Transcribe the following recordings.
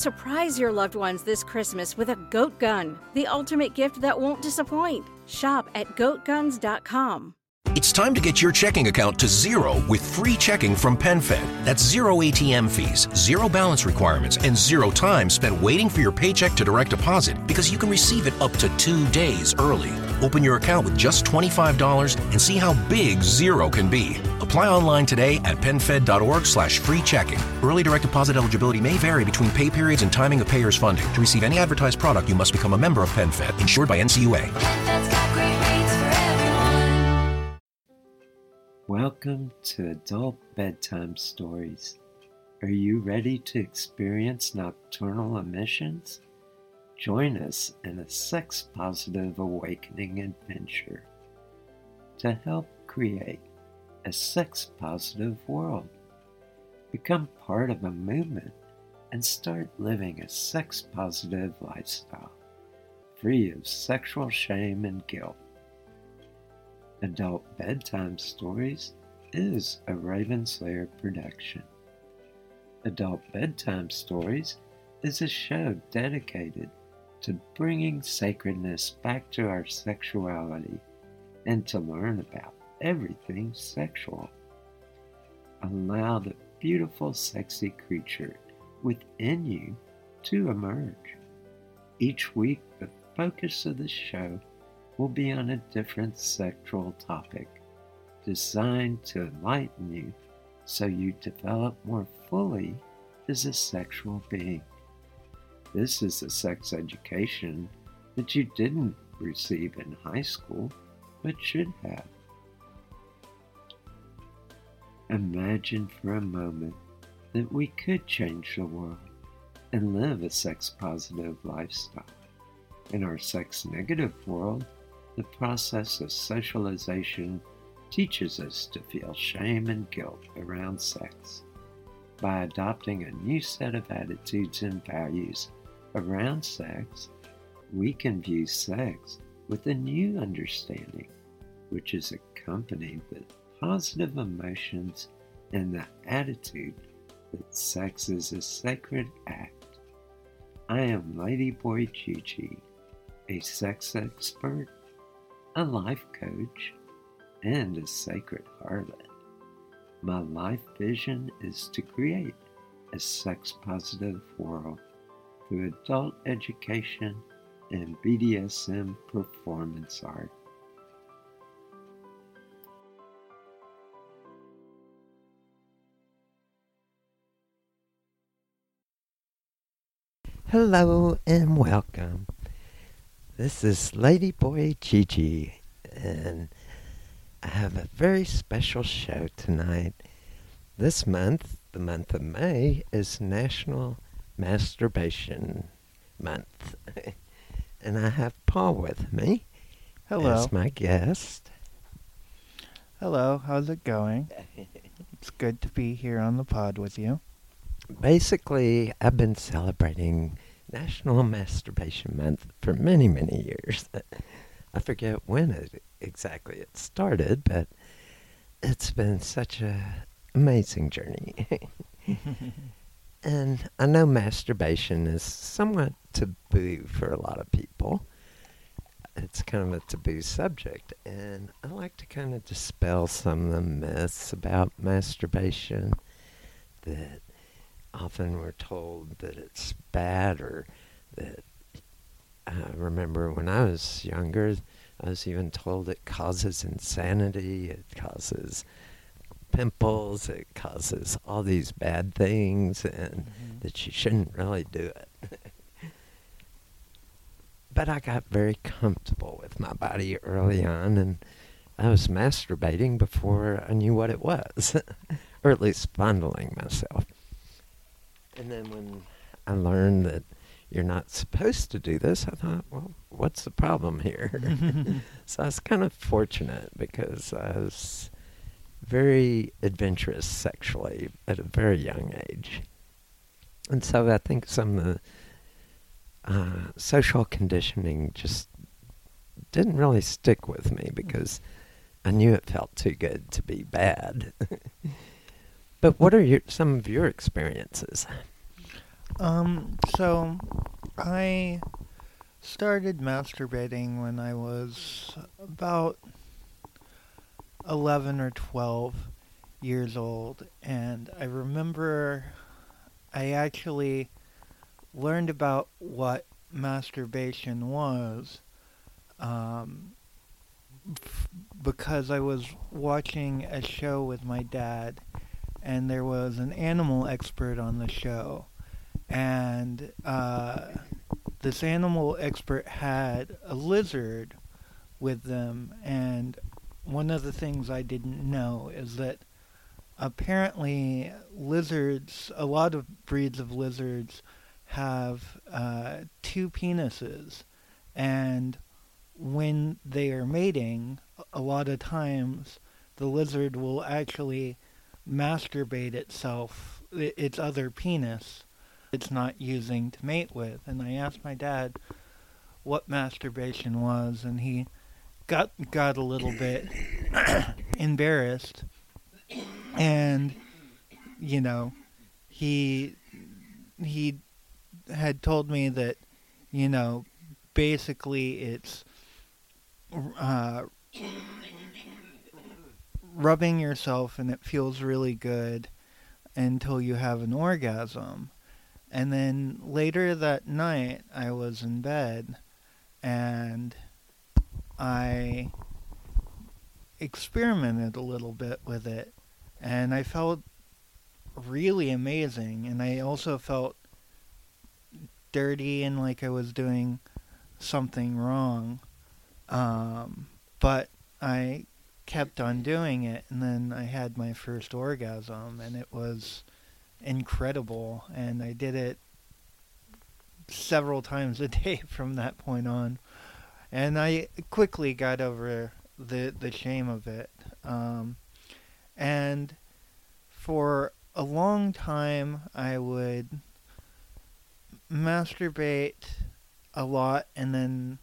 Surprise your loved ones this Christmas with a goat gun, the ultimate gift that won't disappoint. Shop at goatguns.com. It's time to get your checking account to zero with free checking from PenFed. That's zero ATM fees, zero balance requirements, and zero time spent waiting for your paycheck to direct deposit because you can receive it up to two days early. Open your account with just $25 and see how big zero can be. Apply online today at PenFed.org slash free checking. Early direct deposit eligibility may vary between pay periods and timing of payer's funding. To receive any advertised product, you must become a member of PenFed, insured by NCUA. Welcome to Adult Bedtime Stories. Are you ready to experience nocturnal emissions? Join us in a sex positive awakening adventure to help create a sex positive world. Become part of a movement and start living a sex positive lifestyle, free of sexual shame and guilt. Adult Bedtime Stories is a Ravenslayer production. Adult Bedtime Stories is a show dedicated to bringing sacredness back to our sexuality and to learn about everything sexual. Allow the beautiful, sexy creature within you to emerge. Each week, the focus of the show will be on a different sexual topic designed to enlighten you so you develop more fully as a sexual being. This is a sex education that you didn't receive in high school but should have. Imagine for a moment that we could change the world and live a sex positive lifestyle. In our sex negative world, the process of socialization teaches us to feel shame and guilt around sex. By adopting a new set of attitudes and values around sex, we can view sex with a new understanding, which is accompanied with positive emotions and the attitude that sex is a sacred act. I am Lady Ladyboy Gigi, a sex expert a life coach, and a sacred harlot. My life vision is to create a sex positive world through adult education and BDSM performance art. Hello and welcome. This is Ladyboy Gigi, and I have a very special show tonight. This month, the month of May, is National Masturbation Month. and I have Paul with me Hello. as my guest. Hello, how's it going? it's good to be here on the pod with you. Basically, I've been celebrating National Masturbation Month for many, many years. I forget when it exactly it started, but it's been such a amazing journey. and I know masturbation is somewhat taboo for a lot of people. It's kind of a taboo subject, and I like to kind of dispel some of the myths about masturbation that often we're told that it's bad or that I remember when I was younger, I was even told it causes insanity, it causes pimples, it causes all these bad things, and Mm-hmm. that you shouldn't really do it. but I got very comfortable with my body early on, and I was masturbating before I knew what it was, or at least fondling myself. And then when I learned that you're not supposed to do this. I thought, well, what's the problem here? so I was kind of fortunate because I was very adventurous sexually at a very young age. And so I think some of the uh, social conditioning just didn't really stick with me because I knew it felt too good to be bad. but what are your some of your experiences? Um, so I started masturbating when I was about 11 or 12 years old, and I remember I actually learned about what masturbation was um, f- because I was watching a show with my dad, and there was an animal expert on the show, and uh, this animal expert had a lizard with them, and one of the things I didn't know is that apparently lizards, a lot of breeds of lizards, have uh, two penises, and when they are mating, a lot of times the lizard will actually masturbate itself, its other penis, it's not using to mate with. And I asked my dad what masturbation was, and he got got a little bit embarrassed, and you know, he he had told me that you know basically it's uh, rubbing yourself and it feels really good until you have an orgasm. And then later that night, I was in bed and I experimented a little bit with it. And I felt really amazing. And I also felt dirty and like I was doing something wrong. Um, but I kept on doing it, and then I had my first orgasm, and it was incredible. And I did it several times a day from that point on, and I quickly got over the the shame of it. Um, and for a long time, I would masturbate a lot, and then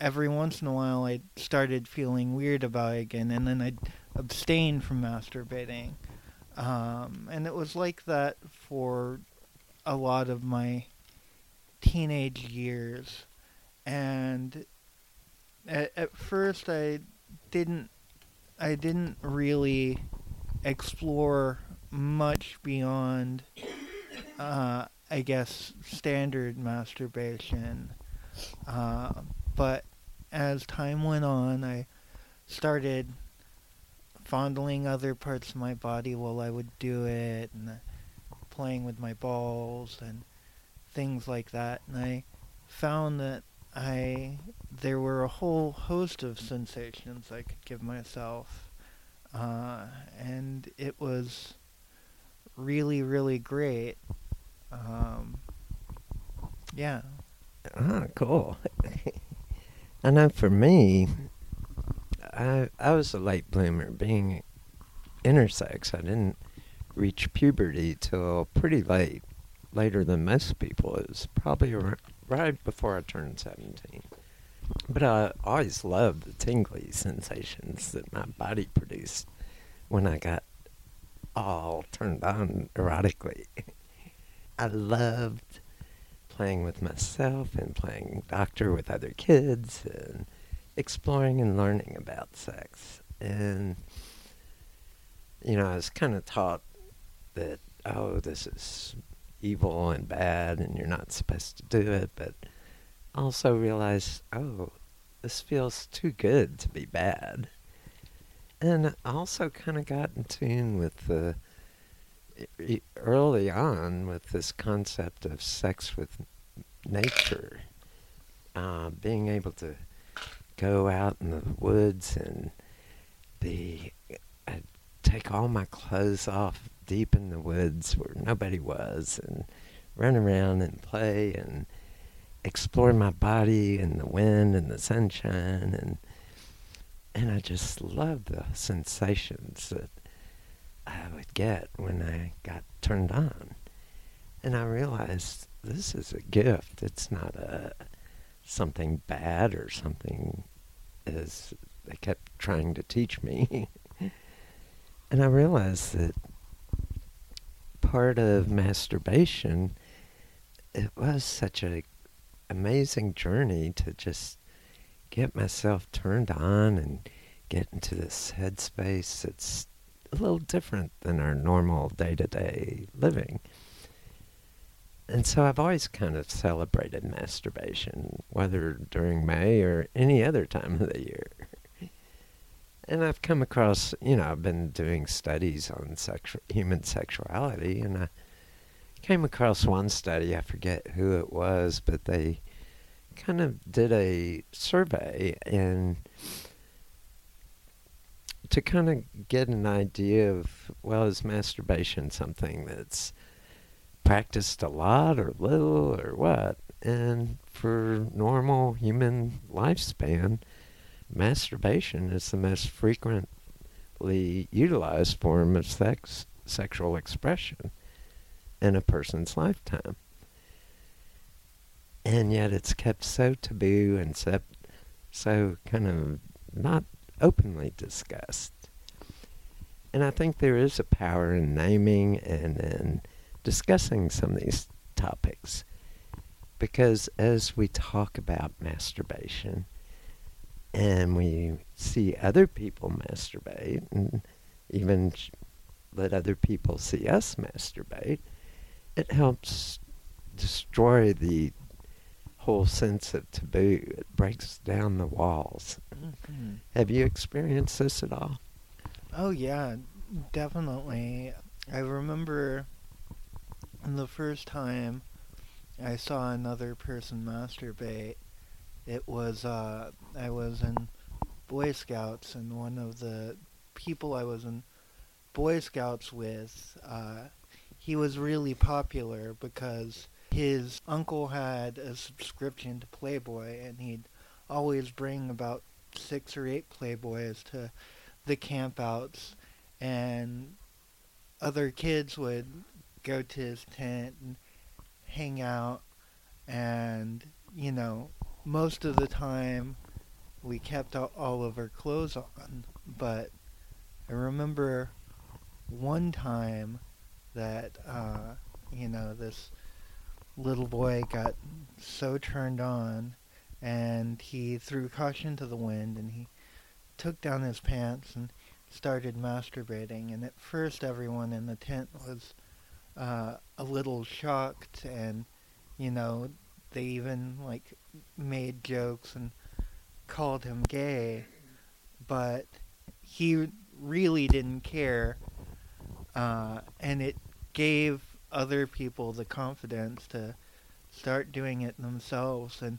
every once in a while I started feeling weird about it again, and then I'd abstain from masturbating. Um, and it was like that for a lot of my teenage years. And at, at first I didn't I didn't really explore much beyond uh, I guess standard masturbation. Uh, but as time went on, I started fondling other parts of my body while I would do it, and playing with my balls and things like that. And I found that I there were a whole host of sensations I could give myself, uh, and it was really, really great. Um, yeah. Ah, cool. I know for me, I I was a late bloomer. Being intersex, I didn't reach puberty till pretty late, later than most people. It was probably right before I turned 17. But I always loved the tingly sensations that my body produced when I got all turned on erotically. I loved playing with myself and playing doctor with other kids and exploring and learning about sex. And, you know, I was kind of taught that, oh, this is evil and bad and you're not supposed to do it, but also realized, oh, this feels too good to be bad. And I also kind of got in tune with the early on with this concept of sex with nature, uh, being able to go out in the woods and be I'd take all my clothes off deep in the woods where nobody was and run around and play and explore my body and the wind and the sunshine and and I just loved the sensations that I would get when I got turned on. And I realized this is a gift. It's not a something bad or something as they kept trying to teach me. and I realized that part of masturbation it was such a amazing journey to just get myself turned on and get into this headspace that's a little different than our normal day to day living. And so I've always kind of celebrated masturbation, whether during May or any other time of the year. And I've come across, you know, I've been doing studies on sexu- human sexuality, and I came across one study, I forget who it was, but they kind of did a survey and to kind of get an idea of, well, is masturbation something that's practiced a lot or little or what? And for normal human lifespan, masturbation is the most frequently utilized form of sex sexual expression in a person's lifetime. And yet it's kept so taboo and so, so kind of not openly discussed. And I think there is a power in naming and in discussing some of these topics. Because as we talk about masturbation and we see other people masturbate and even let other people see us masturbate, it helps destroy the whole sense of taboo. It breaks down the walls. Mm-hmm. Have you experienced this at all? Oh, yeah, definitely. I remember the first time I saw another person masturbate, it was, uh, I was in Boy Scouts, and one of the people I was in Boy Scouts with, uh, he was really popular because his uncle had a subscription to Playboy, and he'd always bring about six or eight Playboys to the campouts, and other kids would go to his tent and hang out, and you know, most of the time we kept all of our clothes on, but I remember one time that uh, you know this little boy got so turned on and he threw caution to the wind and he took down his pants and started masturbating. And at first everyone in the tent was uh, a little shocked and you know they even like made jokes and called him gay. But he really didn't care uh, and it gave other people the confidence to start doing it themselves. And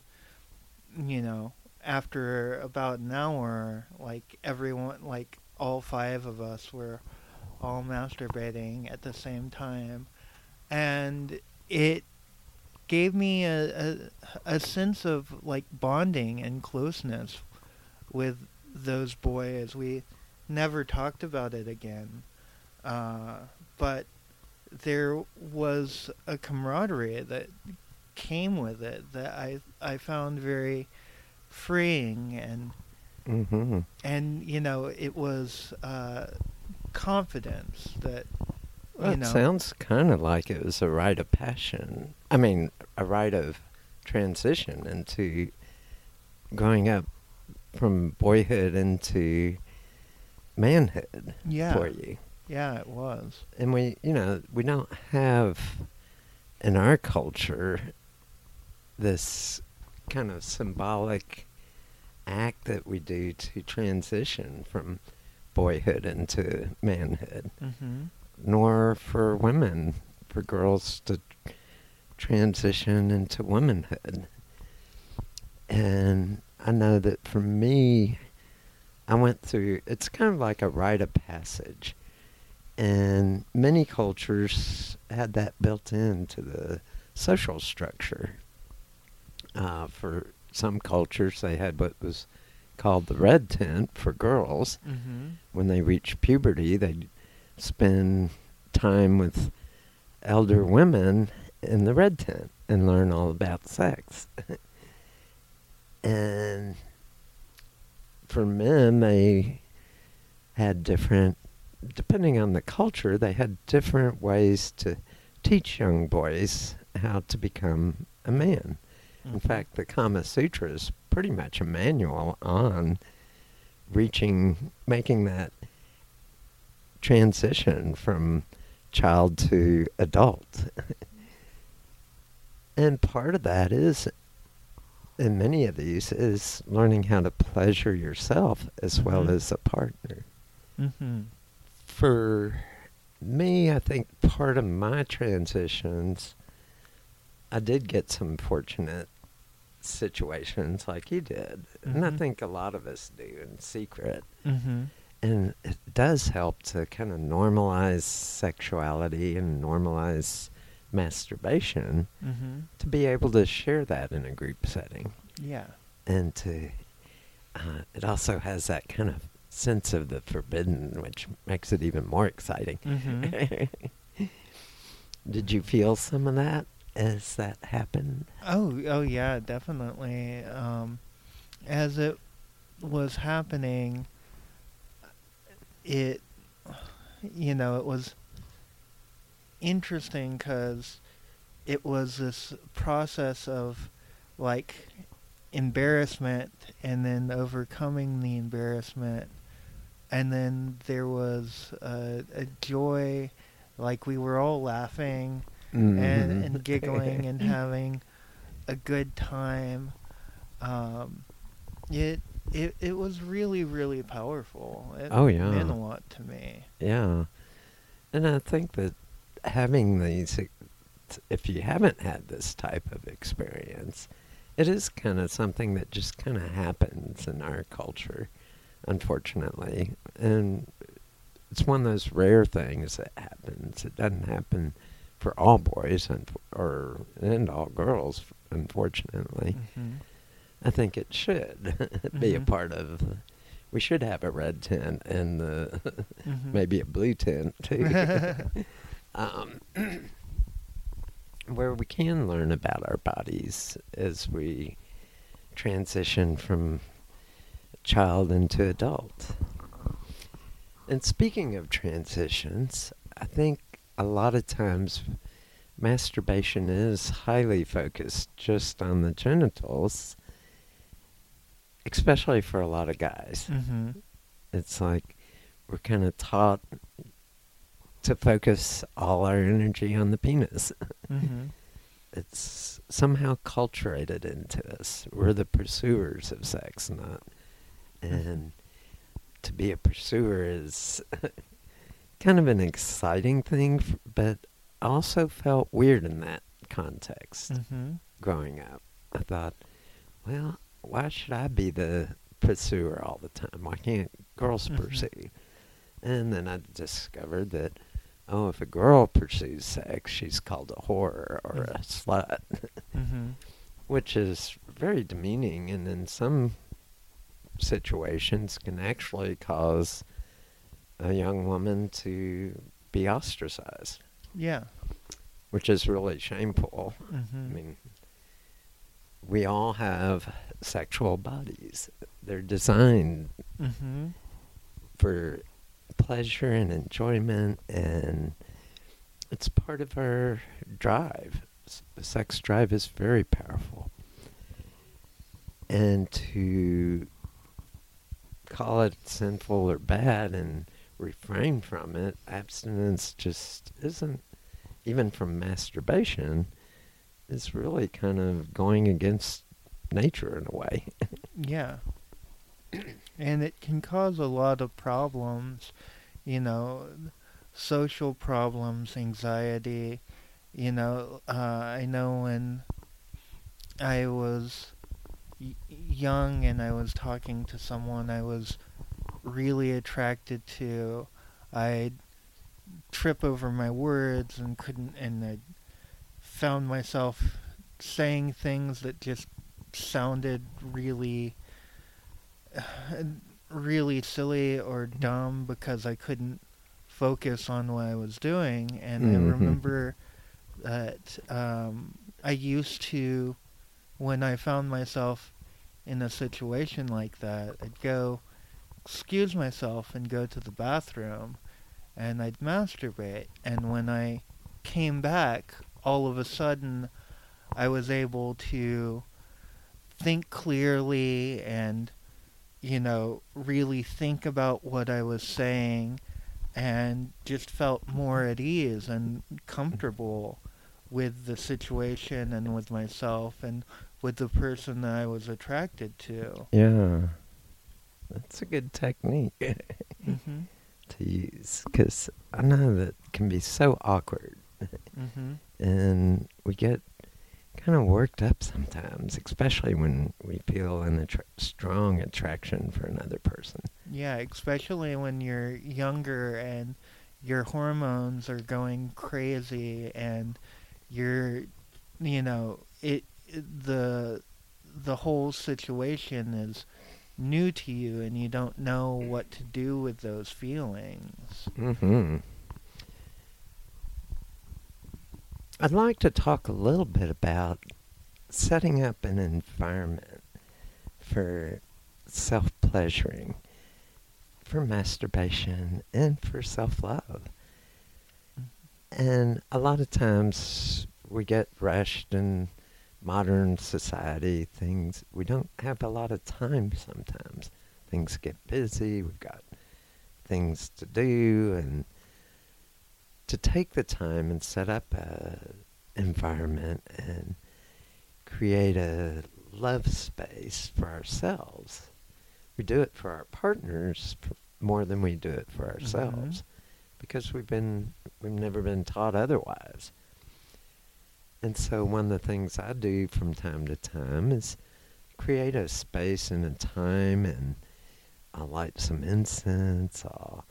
you know after about an hour like everyone like all five of us were all masturbating at the same time. And it gave me a, a, a sense of like bonding and closeness with those boys. We never talked about it again. Uh, but there was a camaraderie that came with it that I I found very freeing and mm-hmm. and you know it was uh, confidence that well, you know, sounds kind of like it was a rite of passion. I mean, a rite of transition into growing up from boyhood into manhood yeah. for you. Yeah, it was. And we, you know, we don't have in our culture this kind of symbolic act that we do to transition from boyhood into manhood. Mm-hmm. Nor for women, for girls to transition into womanhood. And I know that for me, I went through, it's kind of like a rite of passage and many cultures had that built into the social structure. Uh, for some cultures, they had what was called the red tent for girls. Mm-hmm. When they reached puberty, they'd spend time with elder women in the red tent and learn all about sex. and for men, they had different, depending on the culture, they had different ways to teach young boys how to become a man. In fact, the Kama Sutra is pretty much a manual on reaching, making that transition from child to adult. and part of that is, in many of these, is learning how to pleasure yourself as well Mhm. as a partner. Mm-hmm. For me, I think part of my transitions, I did get some fortunate situations like you did. And I Mhm. think a lot of us do in secret. Mm-hmm. And it does help to kind of normalize sexuality and normalize masturbation Mm-hmm. to be able to share that in a group setting. Yeah. And to, uh, it also has that kind of sense of the forbidden, which makes it even more exciting. Mm-hmm. Did you feel some of that as that happened? Oh, oh yeah, definitely. Um, as it was happening, it, you know, it was interesting because it was this process of like embarrassment and then overcoming the embarrassment and then there was a, a joy like we were all laughing and, Mhm. and giggling and having a good time. Um, it it it was really really powerful. It Oh, yeah. meant a lot to me. Yeah. And I think that having these, if you haven't had this type of experience, it is kind of something that just kind of happens in our culture, unfortunately. And it's one of those rare things that happens. It doesn't happen for all boys and or and all girls, unfortunately. hmm I think it should be a Mhm. part of. We should have a red tent and the Mhm. maybe a blue tent too, um, where we can learn about our bodies as we transition from child into adult. And speaking of transitions, I think a lot of times masturbation is highly focused just on the genitals, especially for a lot of guys. hmm It's like we're kind of taught to focus all our energy on the penis. hmm It's somehow culturated into us. We're the pursuers of sex, not. And to be a pursuer is kind of an exciting thing, f- but also felt weird in that context hmm growing up. I thought, well, why should I be the pursuer all the time? Why can't girls Mhm. pursue? And then I discovered that, oh, if a girl pursues sex, she's called a whore or a slut, hmm which is very demeaning and in some situations can actually cause a young woman to be ostracized, Yeah. which is really shameful. hmm I mean, we all have sexual bodies. They're designed hmm for pleasure and enjoyment, and it's part of our drive. S- The sex drive is very powerful. And to call it sinful or bad and refrain from it, abstinence just isn't, even from masturbation, it's really kind of going against nature in a way. Yeah. And it can cause a lot of problems, you know, social problems, anxiety. You know, uh, I know when I was y- young and I was talking to someone I was really attracted to, I'd trip over my words and couldn't, and I found myself saying things that just sounded really really silly or dumb because I couldn't focus on what I was doing and I Mhm. remember that um, I used to when I found myself in a situation like that I'd go excuse myself and go to the bathroom and I'd masturbate and when I came back all of a sudden I was able to think clearly and you know really think about what I was saying and just felt more at ease and comfortable with the situation and with myself and with the person that I was attracted to. Yeah. That's a good technique. Hmm to use because I know that can be so awkward. Hmm and we get kind of worked up sometimes, especially when we feel an attra- strong attraction for another person. Yeah, especially when you're younger and your hormones are going crazy and you're you know, it the the whole situation is new to you and you don't know what to do with those feelings. Mm-hmm. I'd like to talk a little bit about setting up an environment for self pleasuring, for masturbation, and for self love. And a lot of times we get rushed in modern society, things, we don't have a lot of time sometimes. Things get busy, we've got things to do, and to take the time and set up a environment and create a love space for ourselves. We do it for our partners more than we do it for mm-hmm. ourselves because we've been we've never been taught otherwise. And so one of the things I do from time to time is create a space and a time and I'll light some incense, I'll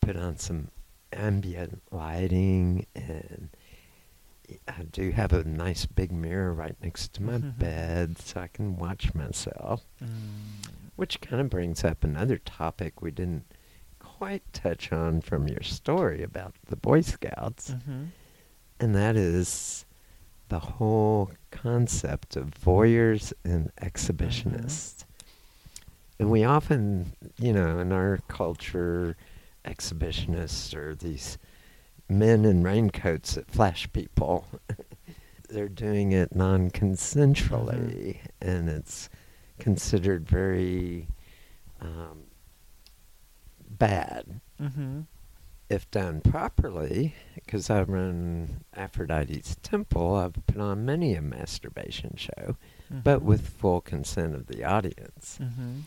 put on some ambient lighting and I do have a nice big mirror right next to my Mhm. bed so I can watch myself. Mm. Which kind of brings up another topic we didn't quite touch on from your story about the Boy Scouts, hmm and that is the whole concept of voyeurs and exhibitionists. And we often, you know, in our culture, exhibitionists are these men in raincoats that flash people. They're doing it non consensually, and it's considered very um, bad hmm if done properly. Because I run Aphrodite's Temple, I've put on many a masturbation show, but with full consent of the audience. hmm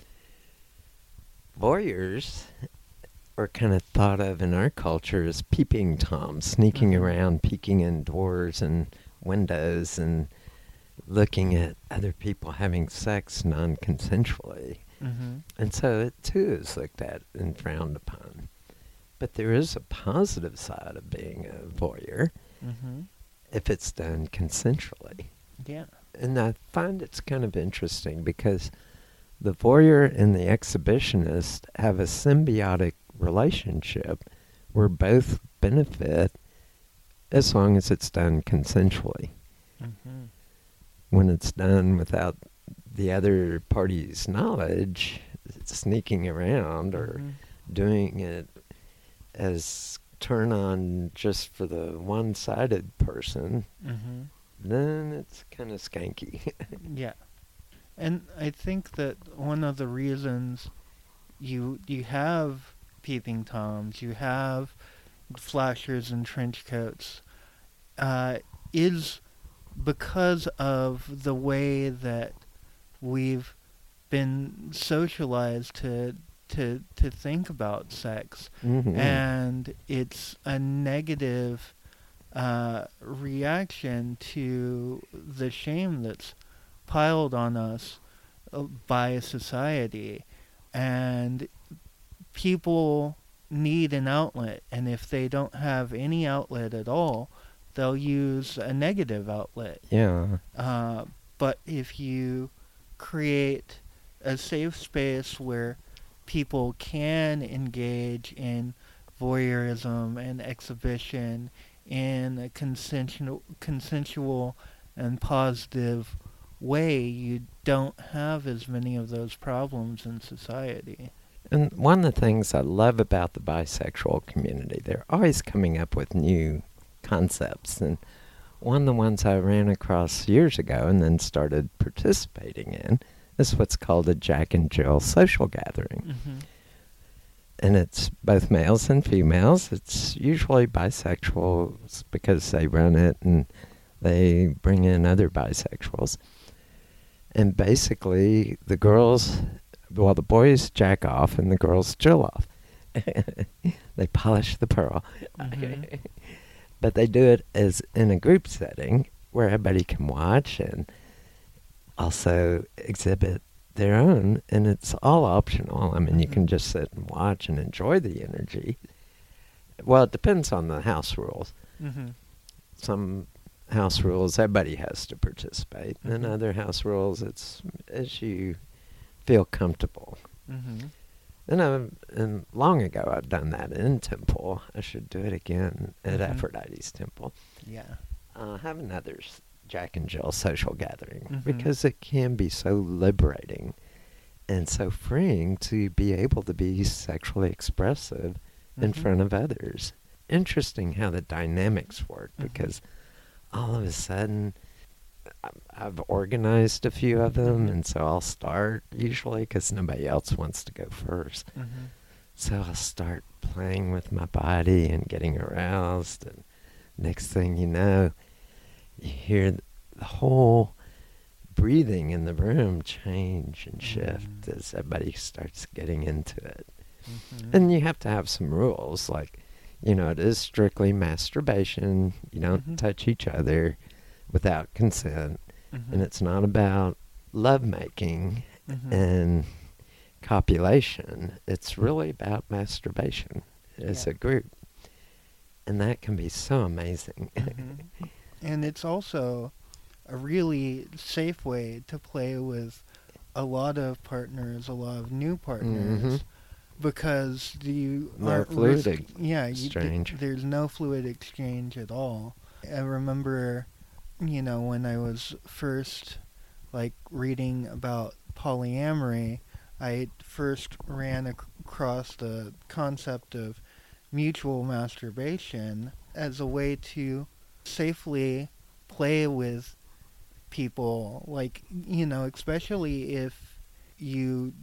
Voyeurs are kind of thought of in our culture as peeping toms, sneaking Mhm. around, peeking in doors and windows and looking at other people having sex non consensually. hmm And so it too is looked at and frowned upon. But there is a positive side of being a voyeur hmm if it's done consensually. Yeah. And I find it's kind of interesting because the voyeur and the exhibitionist have a symbiotic relationship where both benefit as long as it's done consensually. hmm When it's done without the other party's knowledge, sneaking around or Mhm. doing it as turn on just for the one sided person, hmm then it's kind of skanky. Yeah. And I think that one of the reasons you you have peeping toms, you have flashers and trench coats, uh, is because of the way that we've been socialized to to to think about sex Mhm. and it's a negative uh, reaction to the shame that's piled on us uh, by society, and people need an outlet, and if they don't have any outlet at all, they'll use a negative outlet. yeah. Uh, But if you create a safe space where people can engage in voyeurism and exhibition in a consensual, consensual and positive way, you don't have as many of those problems in society. And one of the things I love about the bisexual community, they're always coming up with new concepts. And one of the ones I ran across years ago and then started participating in is what's called a Jack and Jill social gathering. Mm-hmm. And it's both males and females. It's usually bisexuals because they run it and they bring in other bisexuals. And basically, the girls, well, the boys jack off and the girls Jill off. they polish the pearl. Mhm. but they do it as in a group setting where everybody can watch and also exhibit their own and it's all optional i mean you can just sit and watch and enjoy the energy well it depends on the house rules Mm-hmm. some house rules everybody has to participate and Mhm. other house rules it's as you feel comfortable Mm-hmm. and, I've, and long ago I've done that in temple. I should do it again at Mhm. Aphrodite's temple. Yeah. Uh, have another Jack and Jill social gathering Mhm. because it can be so liberating and so freeing to be able to be sexually expressive in Mhm. front of others. Interesting how the dynamics work Mhm. because all of a sudden I've organized a few of them, Mhm. and so I'll start usually because nobody else wants to go first. Mm-hmm. So I'll start playing with my body and getting aroused, and next thing you know, you hear the whole breathing in the room change and shift Mm. as everybody starts getting into it. Mm-hmm. And you have to have some rules, like, you know, it is strictly masturbation. You don't Mhm. touch each other without consent, mm-hmm. and it's not about lovemaking mm-hmm. and copulation. It's really about masturbation as Yeah. a group. And that can be so amazing. And it's also a really safe way to play with a lot of partners, a lot of new partners, Mhm. because you No aren't fluid risk- yeah, you d- exchange. there's no fluid exchange at all. I remember, you know, when I was first like reading about polyamory, I first ran ac- across the concept of mutual masturbation as a way to safely play with people like you know especially if you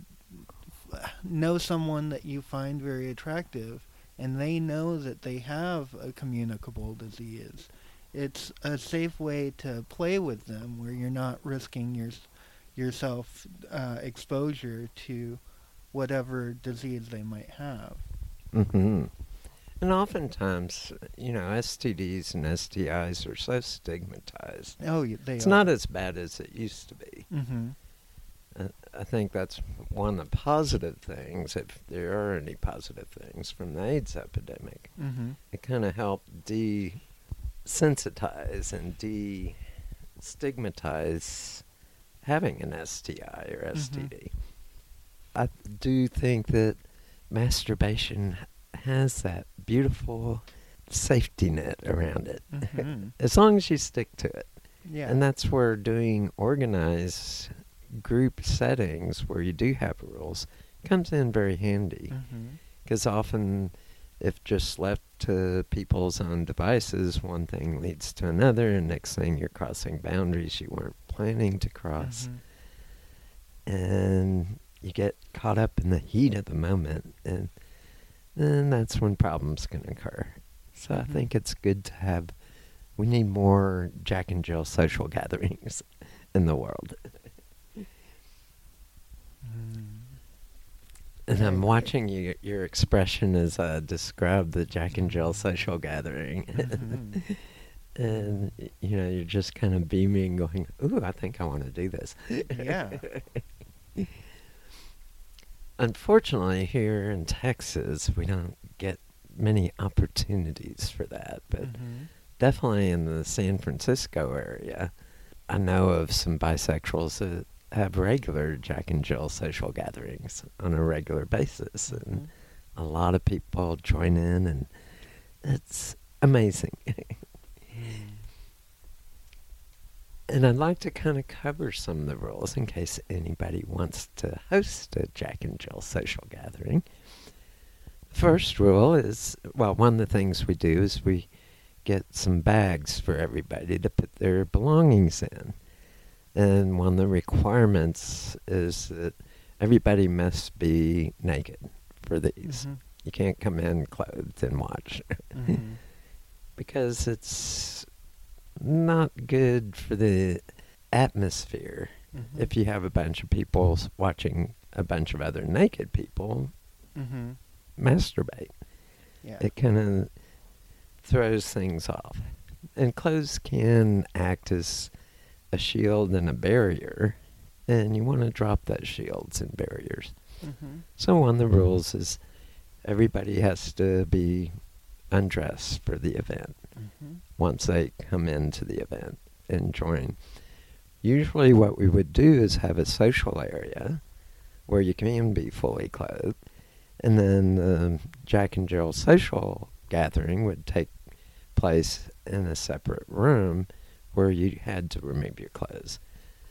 know someone that you find very attractive and they know that they have a communicable disease it's a safe way to play with them where you're not risking your, yourself uh, exposure to whatever disease they might have. Hmm And oftentimes, you know, STDs and STIs are so stigmatized. oh they It's are. not as bad as it used to be. mm-hmm. Uh, I think that's one of the positive things, if there are any positive things from the AIDS epidemic. Mm-hmm. It kind of helped desensitize and de-stigmatize having an STI or. STD. I do think that masturbation has that beautiful safety net around it, Mm-hmm. as long as you stick to it. yeah And that's where doing organized group settings where you do have rules comes in very handy. mm-hmm. Because often, if just left to people's own devices, one thing leads to another, and next thing you're crossing boundaries you weren't planning to cross. Mhm. And you get caught up in the heat of the moment, and then that's when problems can occur. So I Mhm. think it's good to have, we need more Jack and Jill social gatherings in the world. Mm. And I'm watching you, your expression as I describe the Jack and Jill social gathering. Mhm. and, you know, you're just kind of beaming, going, Ooh, I think I want to do this. Yeah. Unfortunately, here in Texas, we don't get many opportunities for that. But Mhm. definitely in the San Francisco area, I know of some bisexuals that have regular Jack and Jill social gatherings on a regular basis, and Mm-hmm. a lot of people join in, and it's amazing. and I'd like to kind of cover some of the rules in case anybody wants to host a Jack and Jill social gathering. First rule is well, one of the things we do is we get some bags for everybody to put their belongings in. And one of the requirements is that everybody must be naked for these. Mhm. You can't come in clothed and watch Mhm. because it's not good for the atmosphere Mhm. if you have a bunch of people watching a bunch of other naked people Mhm. masturbate. Yeah. It kind of throws things off. And clothes can act as a shield and a barrier, and you want to drop those shields and barriers. Mhm. So one of the rules is everybody has to be undressed for the event Mhm. once they come into the event and join. Usually, what we would do is have a social area where you can be fully clothed, and then the Jack and Jill social gathering would take place in a separate room where you had to remove your clothes.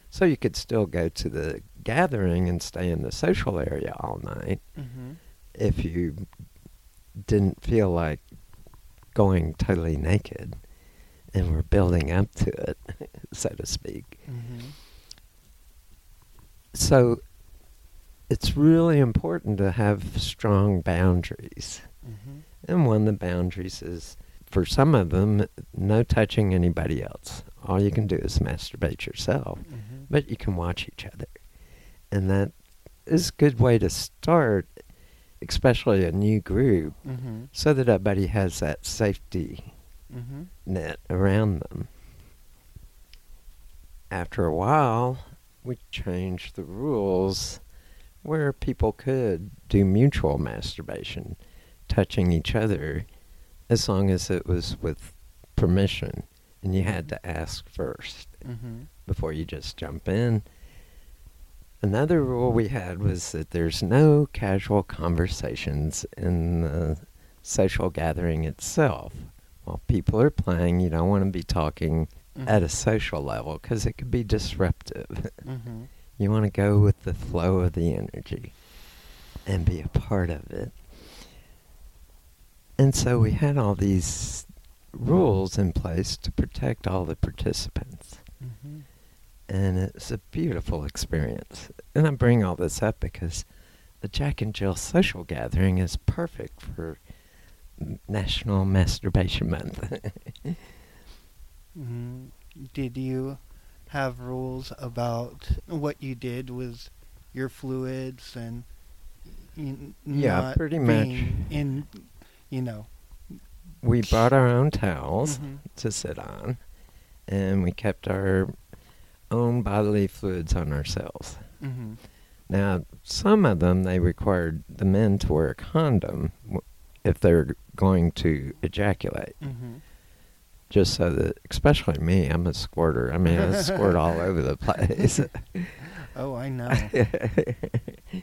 So you could still go to the gathering and stay in the social area all night Mhm. if you didn't feel like going totally naked and we're building up to it, so to speak. Mhm. So it's really important to have strong boundaries. Mhm. And one of the boundaries is for some of them, no touching anybody else. All you can do is masturbate yourself, Mhm. but you can watch each other. And that is a good way to start, especially a new group, Mhm. so that everybody has that safety Mhm. net around them. After a while, we changed the rules where people could do mutual masturbation, touching each other, as long as it was with permission and you had to ask first Mhm. before you just jump in. Another rule we had was that there's no casual conversations in the social gathering itself. While people are playing, you don't want to be talking at a social level because it could be disruptive. Mhm. you want to go with the flow of the energy and be a part of it. And so we had all these rules in place to protect all the participants Mhm. And it's a beautiful experience. And I bring all this up because the Jack and Jill social gathering is perfect for M- National Masturbation Month. Mhm. Did you have rules about what you did with your fluids and y- Yeah, pretty much. in, you know? we brought our own towels Mhm. to sit on, and we kept our own bodily fluids on ourselves. Mhm. Now, some of them they required the men to wear a condom if they're going to ejaculate. Mhm. just so that, especially me, I'm a squirter. I mean, I squirt all over the place. Oh, I know.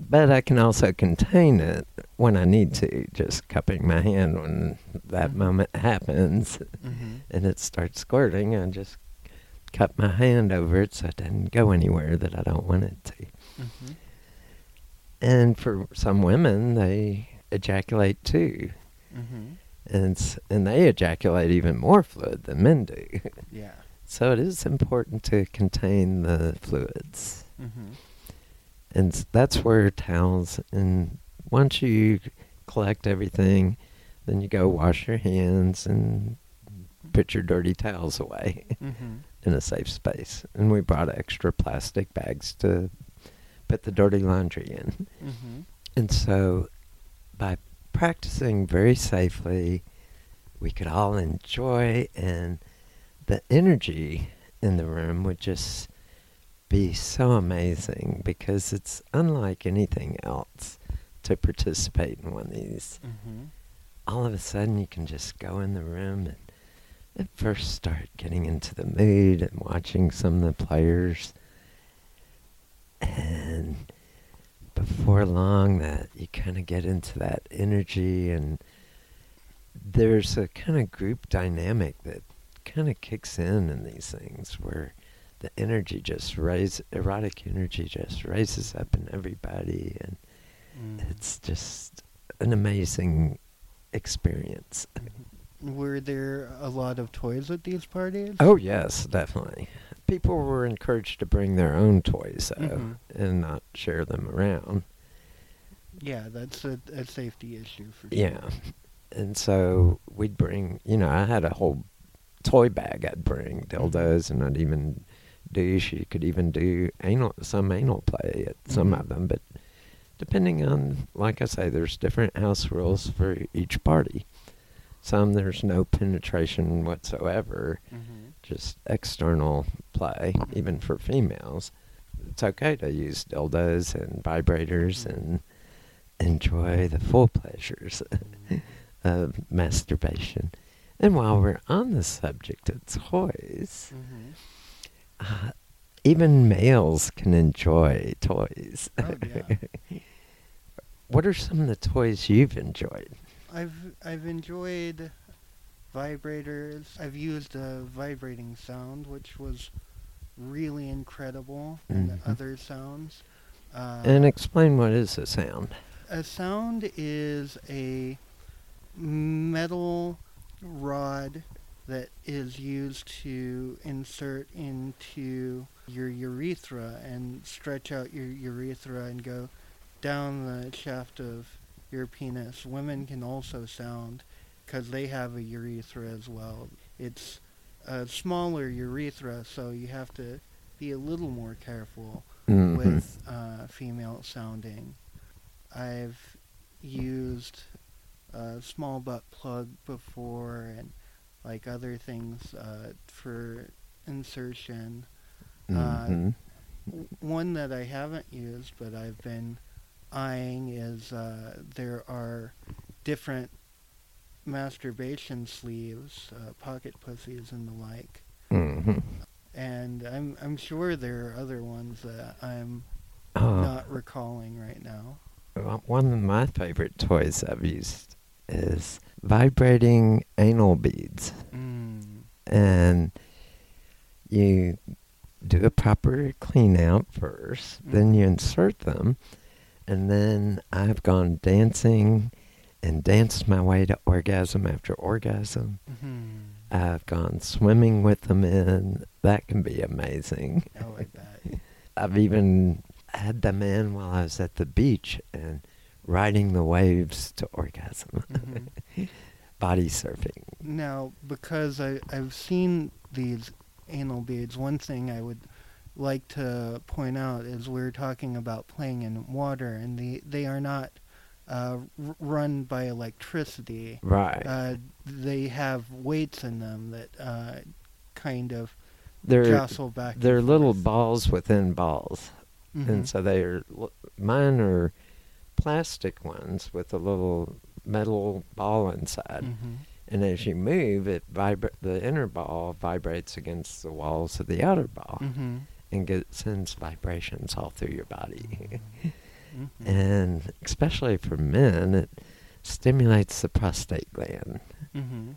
but I can also contain it when I need to, just cupping my hand when that Mhm. moment happens Mhm. and it starts squirting. I just cup my hand over it so it doesn't go anywhere that I don't want it to. Mhm. And for some women, they ejaculate too. Mhm. And, and they ejaculate even more fluid than men do. Yeah. So it is important to contain the fluids. Mhm. And that's where towels, and once you collect everything, then you go wash your hands and put your dirty towels away Mhm. In a safe space. And we brought extra plastic bags to put the dirty laundry in. Mhm. And so by practicing very safely, we could all enjoy, and the energy in the room would just be so amazing because it's unlike anything else to participate in one of these. Mhm. All of a sudden, you can just go in the room and first start getting into the mood and watching some of the players. And before long that you kind of get into that energy and there's a kind of group dynamic that kind of kicks in in these things where the energy just raises erotic energy just rises up in everybody and Mm. it's just an amazing experience Were there a lot of toys at these parties? oh yes definitely people were encouraged to bring their own toys though Mhm. and not share them around Yeah, that's a, a safety issue for sure. Yeah. And so we'd bring, you know, I had a whole toy bag I'd bring, dildos, and I'd even do, she could even do anal, some anal play at some Mhm. of them. But depending on, like I say, there's different house rules for each party. Some there's no penetration whatsoever, hmm just external play, even for females. It's okay to use dildos and vibrators Mhm. and enjoy the full pleasures of masturbation. And while we're on the subject of toys, hmm uh, even males can enjoy toys. Oh, yeah. what are some of the toys you've enjoyed? I've I've enjoyed vibrators. I've used a vibrating sound, which was really incredible, and Mhm. other sounds. Uh, and explain what is a sound. a sound is a metal rod that is used to insert into your urethra and stretch out your urethra and go down the shaft of your penis. Women can also sound because they have a urethra as well. It's a smaller urethra, so you have to be a little more careful Mhm. with uh, female sounding. I've used a small butt plug before and like other things uh, for insertion. uh, Mhm. W- One that I haven't used but I've been eyeing is uh, there are different masturbation sleeves, uh, pocket pussies and the like. Mhm. And I'm I'm sure there are other ones that I'm Oh, not recalling right now. One of my favorite toys I've used is vibrating anal beads. Mm. And you do a proper clean out first, then you insert them, and then I've gone dancing and danced my way to orgasm after orgasm. hmm I've gone swimming with them in. That can be amazing. I bet. I've even had them in while I was at the beach and riding the waves to orgasm. Mhm. Body surfing. Now, because I, I've seen these anal beads, one thing I would like to point out is we're talking about playing in water, and the, they are not uh, r- run by electricity. Right. Uh, they have weights in them that uh, kind of they're jostle back. they're little forth. balls within balls. Mhm. And so they're mine are plastic ones with a little metal ball inside. Mhm. And as you move, it vibra- the inner ball vibrates against the walls of the outer ball Mhm. And get, sends vibrations all through your body. Mhm. and especially for men, it stimulates the prostate gland, Mhm.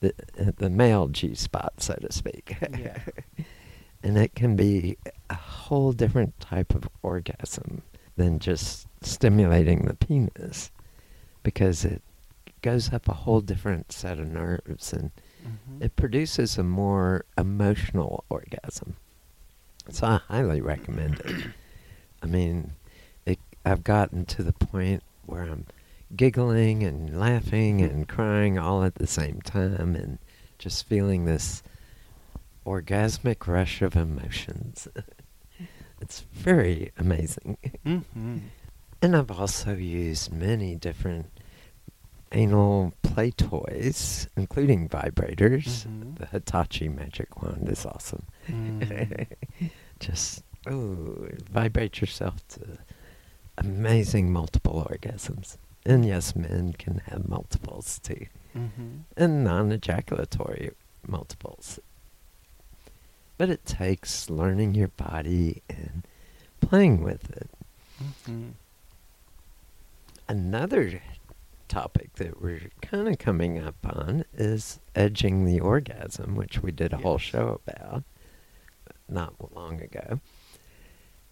the uh, the male G spot, so to speak. Yeah. and it can be a whole different type of orgasm than just stimulating the penis, because it goes up a whole different set of nerves and Mhm. it produces a more emotional orgasm. So I highly recommend it. I mean, it, I've gotten to the point where I'm giggling and laughing and crying all at the same time and just feeling this orgasmic rush of emotions. it's very amazing. Mhm. And I've also used many different anal play toys, including vibrators. Mhm. The Hitachi Magic Wand is awesome. Mm. Just oh, vibrate yourself to amazing multiple orgasms. And yes, men can have multiples too, Mhm. and non-ejaculatory multiples. But it takes learning your body and playing with it. Mm-hmm. Another topic that we're kind of coming up on is edging the orgasm, which we did a whole show about not long ago.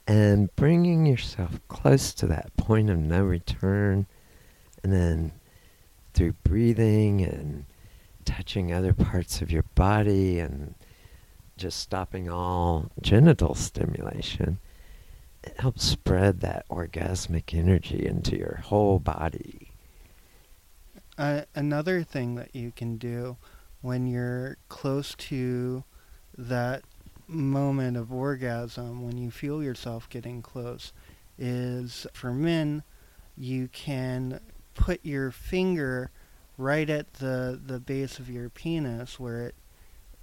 And bringing yourself close to that point of no return, and then through breathing and touching other parts of your body and just stopping all genital stimulation, it helps spread that orgasmic energy into your whole body. Another thing that you can do when you're close to that moment of orgasm, when you feel yourself getting close, is for men, you can put your finger right at the, the base of your penis where it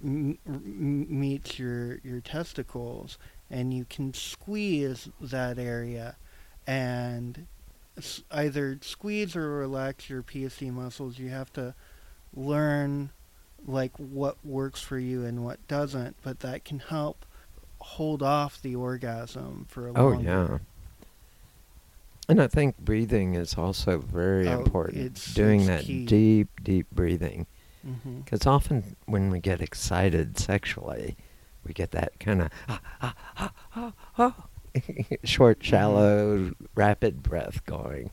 m- m- meets your, your testicles, and you can squeeze that area and either squeeze or relax your PSC muscles. You have to learn like what works for you and what doesn't, but that can help hold off the orgasm for a while. Oh, yeah. And I think breathing is also very Oh, important. it's- Doing it's that key. deep, deep breathing. Because often when we get excited sexually, we get that kind of ah, ah, ah, ah, ah, short, Mm-hmm. shallow, rapid breath going.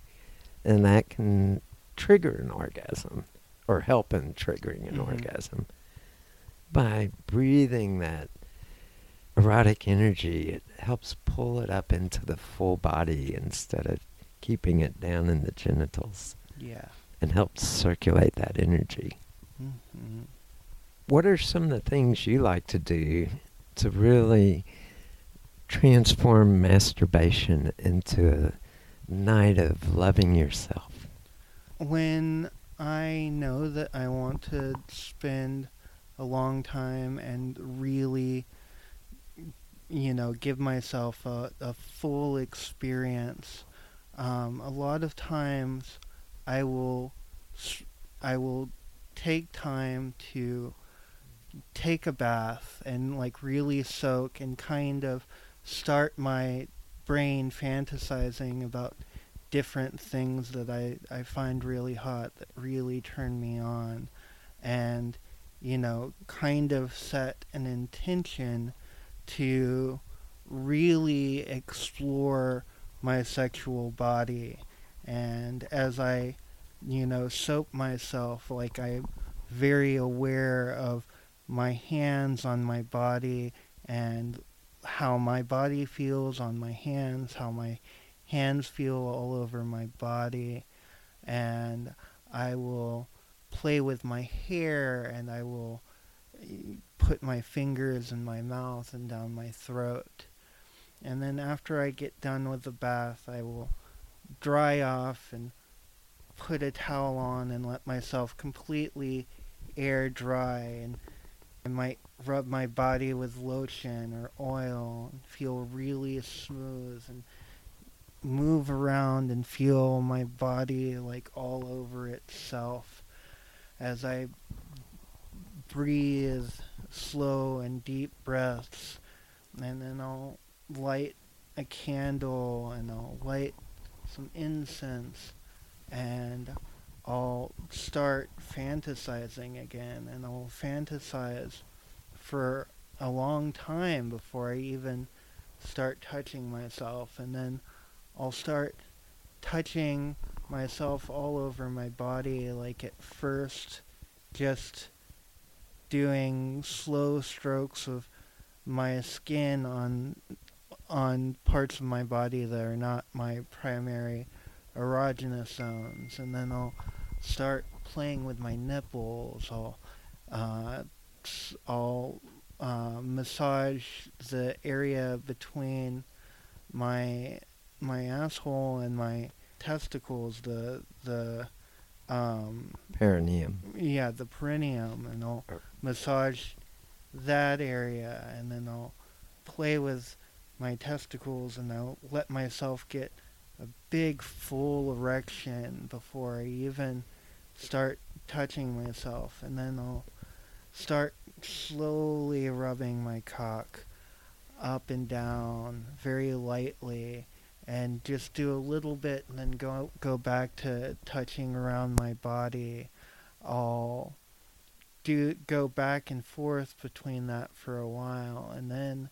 And that can trigger an orgasm or help in triggering an Mhm. orgasm. By breathing that erotic energy, it helps pull it up into the full body instead of keeping it down in the genitals Yeah. and helps circulate that energy. hmm What are some of the things you like to do to really transform masturbation into a night of loving yourself? When I know that I want to spend a long time and really, you know, give myself a, a full experience, um, a lot of times I will, I will take time to take a bath and like really soak and kind of start my brain fantasizing about different things that I, I find really hot that really turn me on. And you know kind of set an intention to really explore my sexual body. And as I you know soap myself like I'm very aware of my hands on my body and how my body feels on my hands, how my hands feel all over my body, and I will play with my hair and I will eh, put my fingers in my mouth and down my throat. And then after I get done with the bath, I will dry off and put a towel on and let myself completely air dry and I might rub my body with lotion or oil and feel really smooth and move around and feel my body like all over itself as I breathe slow and deep breaths. And then I'll light a candle and I'll light some incense and I'll start fantasizing again and I'll fantasize for a long time before I even start touching myself. And then I'll start touching myself all over my body like at first just doing slow strokes of my skin on on parts of my body that are not my primary erogenous zones and then I'll start playing with my nipples I'll uh, I'll uh, massage the area between my my asshole and my testicles the the um, Perineum. yeah, the perineum, and I'll massage that area, and then I'll play with my testicles, and I'll let myself get a big full erection before I even start touching myself, and then I'll start slowly rubbing my cock up and down very lightly and just do a little bit and then go go back to touching around my body. I'll do go back and forth between that for a while and then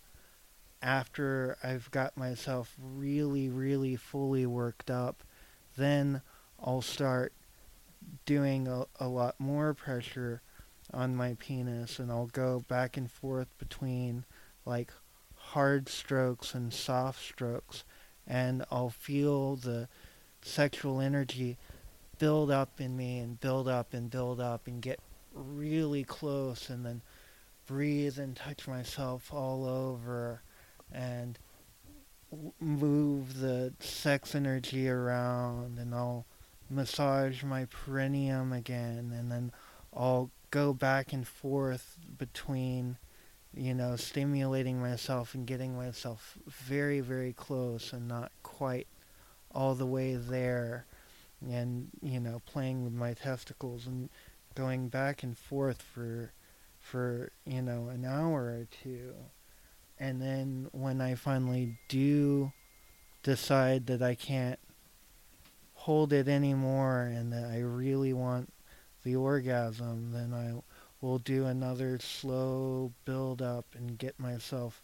after I've got myself really really fully worked up then I'll start doing a, a lot more pressure on my penis and I'll go back and forth between like hard strokes and soft strokes and I'll feel the sexual energy build up in me and build up and build up and get really close and then breathe and touch myself all over and move the sex energy around and I'll massage my perineum again and then I'll go back and forth between you know stimulating myself and getting myself very very close and not quite all the way there and you know playing with my testicles and going back and forth for for you know an hour or two and then when I finally do decide that I can't hold it anymore and that I really want the orgasm, then I will do another slow build up and get myself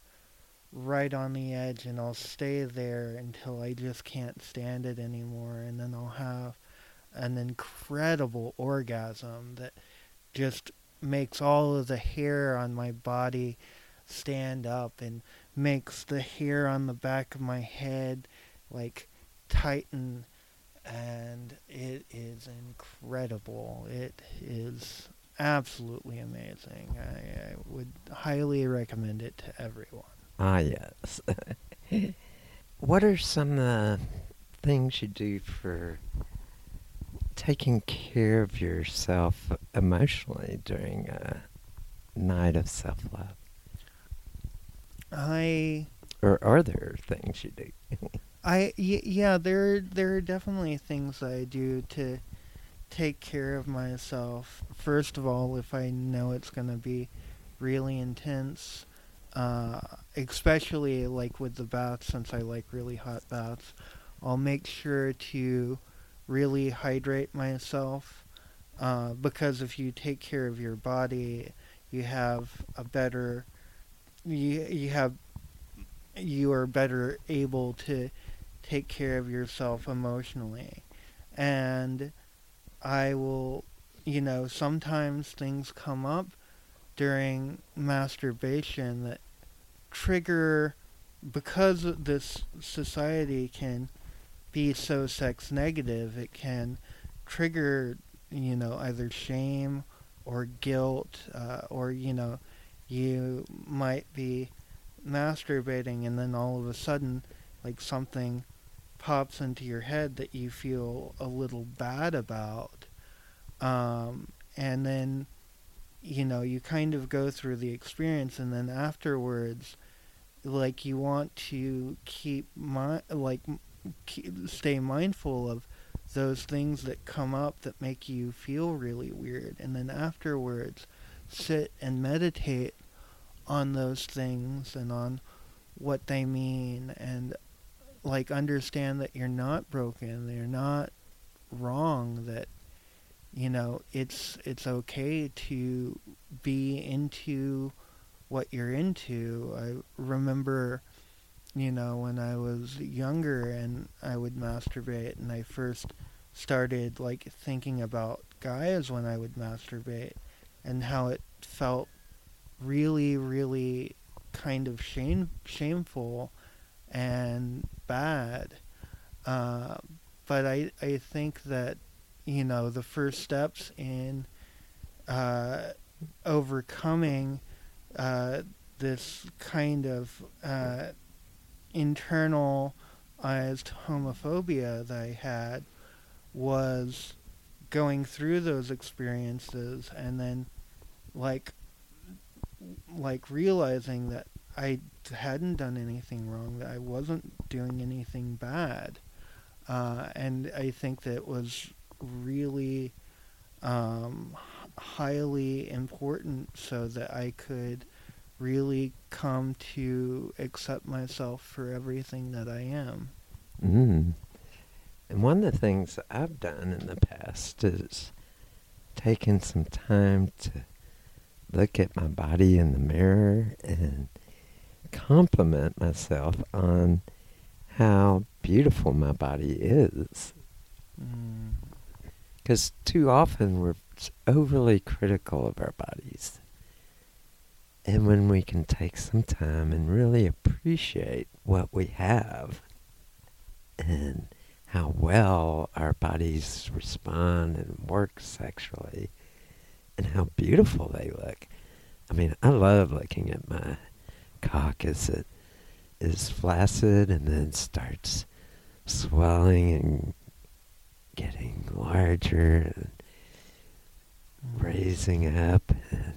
right on the edge and I'll stay there until I just can't stand it anymore and then I'll have an incredible orgasm that just makes all of the hair on my body stand up and makes the hair on the back of my head like tighten and it is incredible. It is absolutely amazing. I, I would highly recommend it to everyone. Ah, yes. what are some of the things you do for taking care of yourself emotionally during a night of self love? I. Or are there things you do? I y- yeah, there there are definitely things I do to take care of myself. First of all, if I know it's going to be really intense, uh, especially like with the baths, since I like really hot baths, I'll make sure to really hydrate myself. Uh, because if you take care of your body, you have a better, you you have, you are better able to take care of yourself emotionally. And I will, you know, sometimes things come up during masturbation that trigger, because this society can be so sex negative, it can trigger, you know, either shame or guilt, uh, or, you know, you might be masturbating and then all of a sudden, like something pops into your head that you feel a little bad about. Um, and then, you know, you kind of go through the experience, and then afterwards, like you want to keep mi- like keep, stay mindful of those things that come up that make you feel really weird, and then afterwards, sit and meditate on those things and on what they mean and like understand that you're not broken, you're not wrong, that you know, it's it's okay to be into what you're into. I remember, you know, when I was younger and I would masturbate and I first started like thinking about guys when I would masturbate and how it felt really really kind of shame shameful and bad. Uh, but I, I think that, you know, the first steps in uh, overcoming uh, this kind of uh, internalized homophobia that I had was going through those experiences and then like like realizing that I hadn't done anything wrong, that I wasn't doing anything bad. Uh, and I think that was really um, highly important so that I could really come to accept myself for everything that I am. Mm. And one of the things I've done in the past is taken some time to look at my body in the mirror and compliment myself on how beautiful my body is. Because mm. too often we're overly critical of our bodies. And when we can take some time and really appreciate what we have and how well our bodies respond and work sexually and how beautiful they look. I mean, I love looking at my cock as it is flaccid and then starts swelling and getting larger and raising up and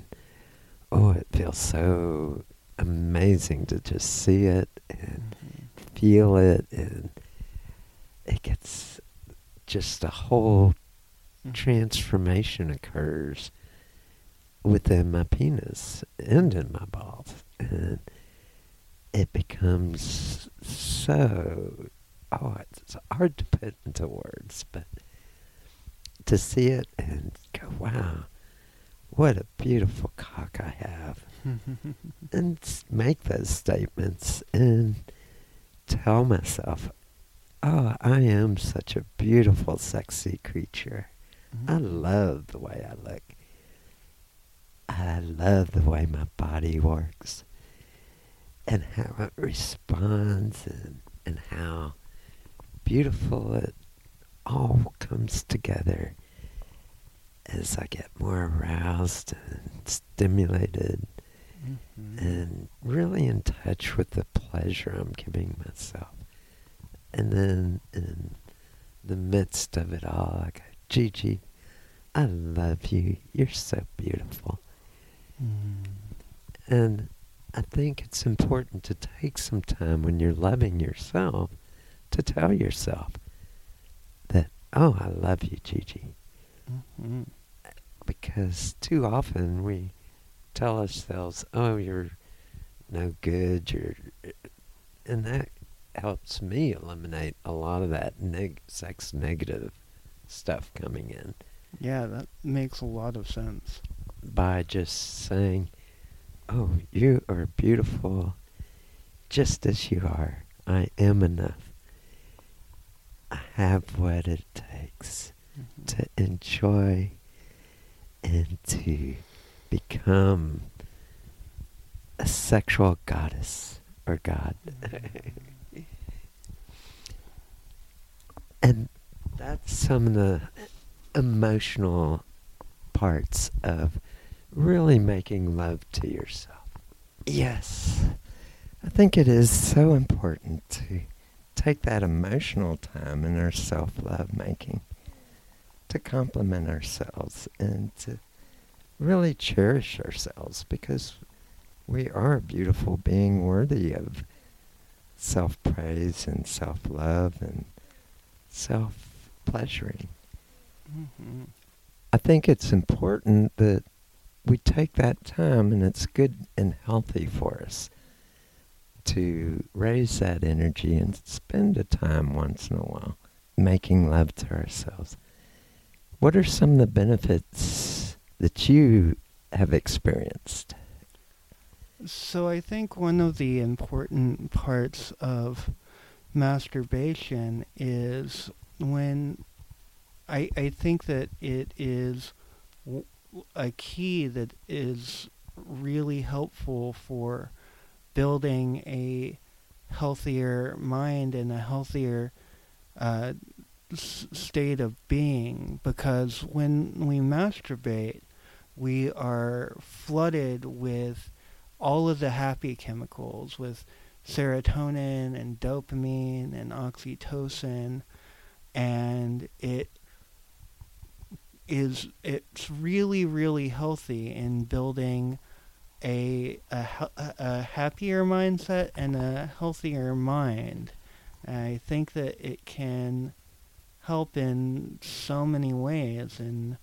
oh it feels so amazing to just see it and mm-hmm. feel it and it gets just a whole mm-hmm. transformation occurs within my penis and in my balls. And it becomes so, oh, it's hard to put into words, but to see it and go, wow, what a beautiful cock I have. and make those statements and tell myself, oh, I am such a beautiful, sexy creature. Mm-hmm. I love the way I look. I love the way my body works and how it responds and, and how beautiful it all comes together as I get more aroused and stimulated mm-hmm. and really in touch with the pleasure I'm giving myself. And then in the midst of it all, I go, Gigi, I love you. You're so beautiful. Mm. And I think it's important to take some time when you're loving yourself to tell yourself that, oh, I love you, Gigi. Mm-hmm. Because too often we tell ourselves, oh, you're no good, you're. And that helps me eliminate a lot of that neg- sex negative stuff coming in. Yeah, that makes a lot of sense by just saying, Oh, you are beautiful just as you are. I am enough. I have what it takes mm-hmm. to enjoy and to become a sexual goddess or god. Mm-hmm. and that's some of the emotional parts of really making love to yourself. Yes, I think it is so important to take that emotional time in our self love making to compliment ourselves and to really cherish ourselves because we are a beautiful being worthy of self praise and self love and self pleasuring. Mm-hmm. I think it's important that we take that time, and it's good and healthy for us to raise that energy and spend a time once in a while making love to ourselves. What are some of the benefits that you have experienced? So, I think one of the important parts of masturbation is when I, I think that it is a key that is really helpful for building a healthier mind and a healthier uh, s- state of being. Because when we masturbate, we are flooded with all of the happy chemicals, with serotonin and dopamine and oxytocin, and it is it's really really healthy in building a a, a happier mindset and a healthier mind. I think that it can help in so many ways in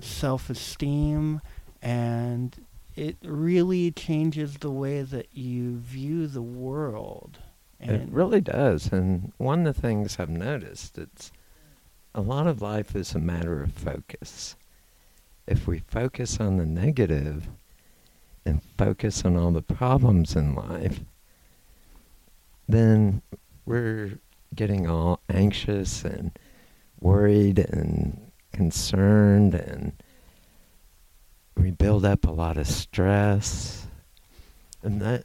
self-esteem and it really changes the way that you view the world. And It really does. And one of the things I've noticed, it's a lot of life is a matter of focus. If we focus on the negative and focus on all the problems in life, then we're getting all anxious and worried and concerned and we build up a lot of stress and that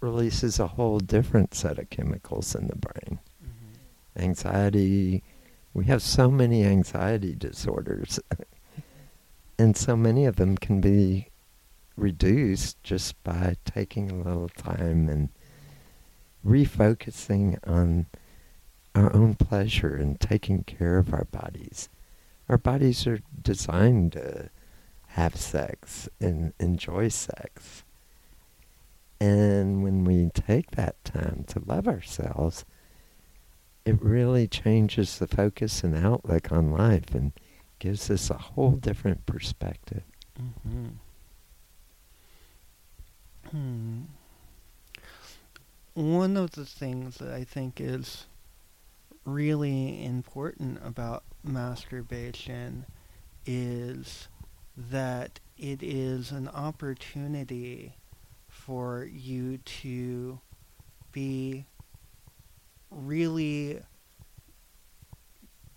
releases a whole different set of chemicals in the brain Mhm. anxiety we have so many anxiety disorders and so many of them can be reduced just by taking a little time and refocusing on our own pleasure and taking care of our bodies. Our bodies are designed to have sex and enjoy sex. And when we take that time to love ourselves it really changes the focus and outlook on life and gives us a whole different perspective. hmm Hmm. One of the things that I think is really important about masturbation is that it is an opportunity for you to be really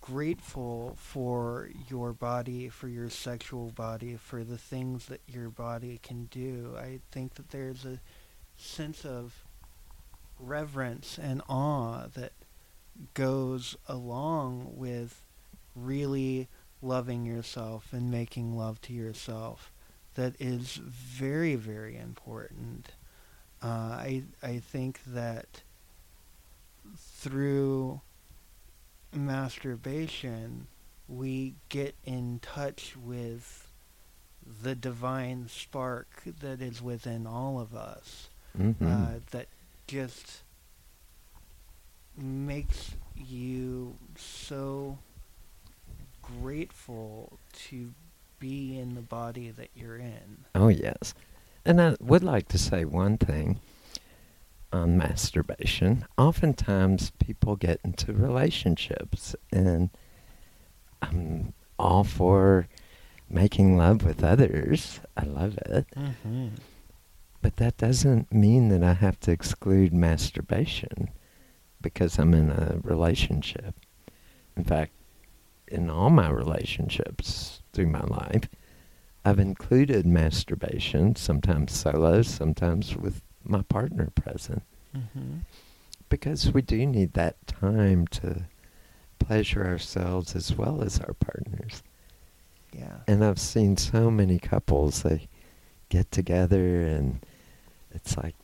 grateful for your body, for your sexual body, for the things that your body can do. I think that there's a sense of reverence and awe that goes along with really loving yourself and making love to yourself that is very very important uh, I I think that through masturbation we get in touch with the divine spark that is within all of us Mm-hmm. uh, that just makes you so grateful to be in the body that you're in. oh, yes. And I would like to say one thing on masturbation. Oftentimes, people get into relationships, and I'm all for making love with others. I love it. Mm-hmm. But that doesn't mean that I have to exclude masturbation because I'm in a relationship. In fact, in all my relationships through my life, I've included masturbation, sometimes solo, sometimes with my partner present, Mm-hmm. because we do need that time to pleasure ourselves as well as our partners. Yeah. And I've seen so many couples, they get together and it's like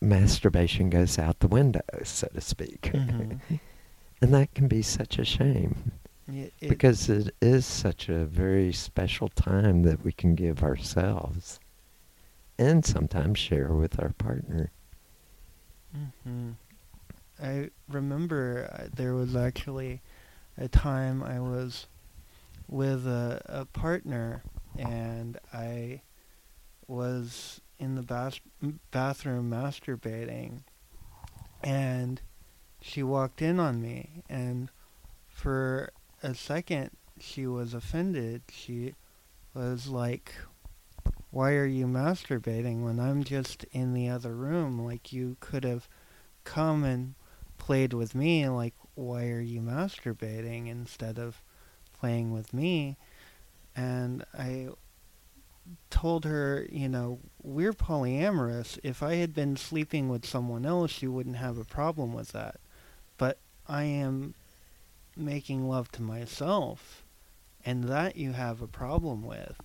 masturbation goes out the window, so to speak. Mhm. and that can be such a shame It, it, because it is such a very special time that we can give ourselves and sometimes share with our partner. hmm I remember uh, there was actually a time I was with a, a partner and I was in the bas- bathroom masturbating and she walked in on me and for a second she was offended. She was like, why are you masturbating when I'm just in the other room? Like you could have come and played with me. Like why are you masturbating instead of playing with me? And I told her, you know, we're polyamorous. If I had been sleeping with someone else, you wouldn't have a problem with that. But I am making love to myself, and that you have a problem with.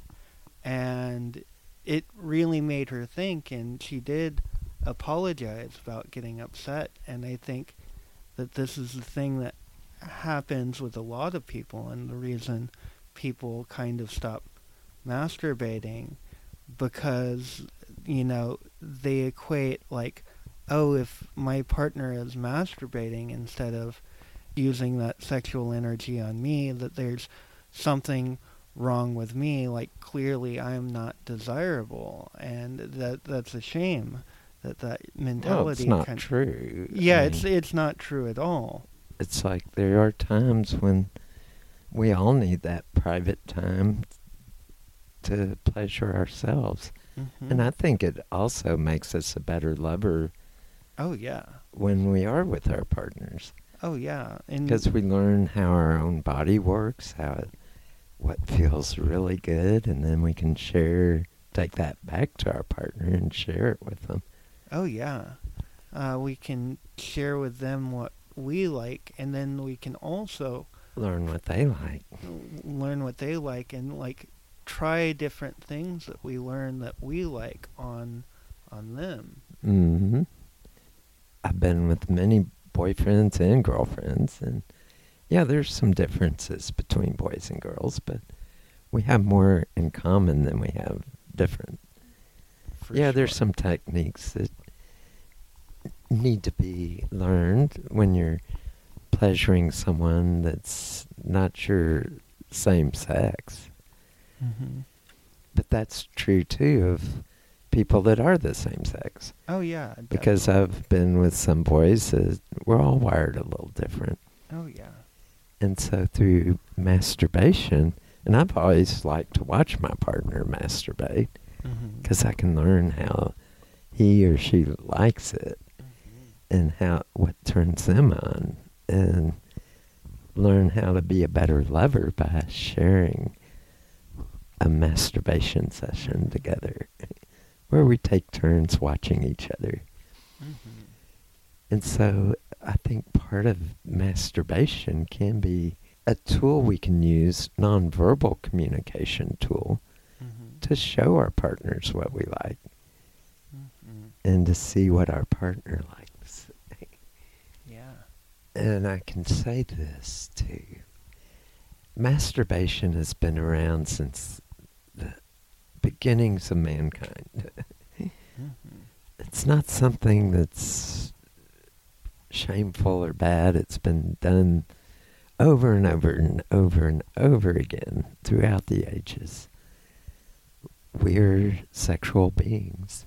And it really made her think, and she did apologize about getting upset. And I think that this is the thing that happens with a lot of people, and the reason people kind of stop masturbating because, you know, they equate, like, oh, if my partner is masturbating instead of using that sexual energy on me, that there's something wrong with me like clearly i'm not desirable and that that's a shame that that mentality Well, it's not true. I yeah it's mean, it's not true at all it's like there are times when we all need that private time to pleasure ourselves. Mhm. And I think it also makes us a better lover oh yeah when we are with our partners oh yeah because we learn how our own body works, how it, what feels really good, and then we can share, take that back to our partner and share it with them. Oh yeah, uh, we can share with them what we like, and then we can also Learn what they like. learn what they like, and like try different things that we learn that we like on on them. hmm I've been with many boyfriends and girlfriends, and yeah, there's some differences between boys and girls, but we have more in common than we have different. For yeah, there's some techniques that need to be learned when you're pleasuring someone that's not your same sex. Mhm. But that's true too of people that are the same sex. Oh yeah, Because I've been with some boys that we're all wired a little different. oh yeah. And so through masturbation, and I've always liked to watch my partner masturbate mm-hmm. because I can learn how he or she likes it mm-hmm. and how what turns them on and learn how to be a better lover by sharing a masturbation session together where we take turns watching each other. And so I think part of masturbation can be a tool we can use, nonverbal communication tool, Mhm. to show our partners what we like Mhm. and to see what our partner likes. Yeah. And I can say this too. Masturbation has been around since the beginnings of mankind. Mhm. it's not something that's shameful or bad. It's been done over and over and over and over again throughout the ages. We're sexual beings,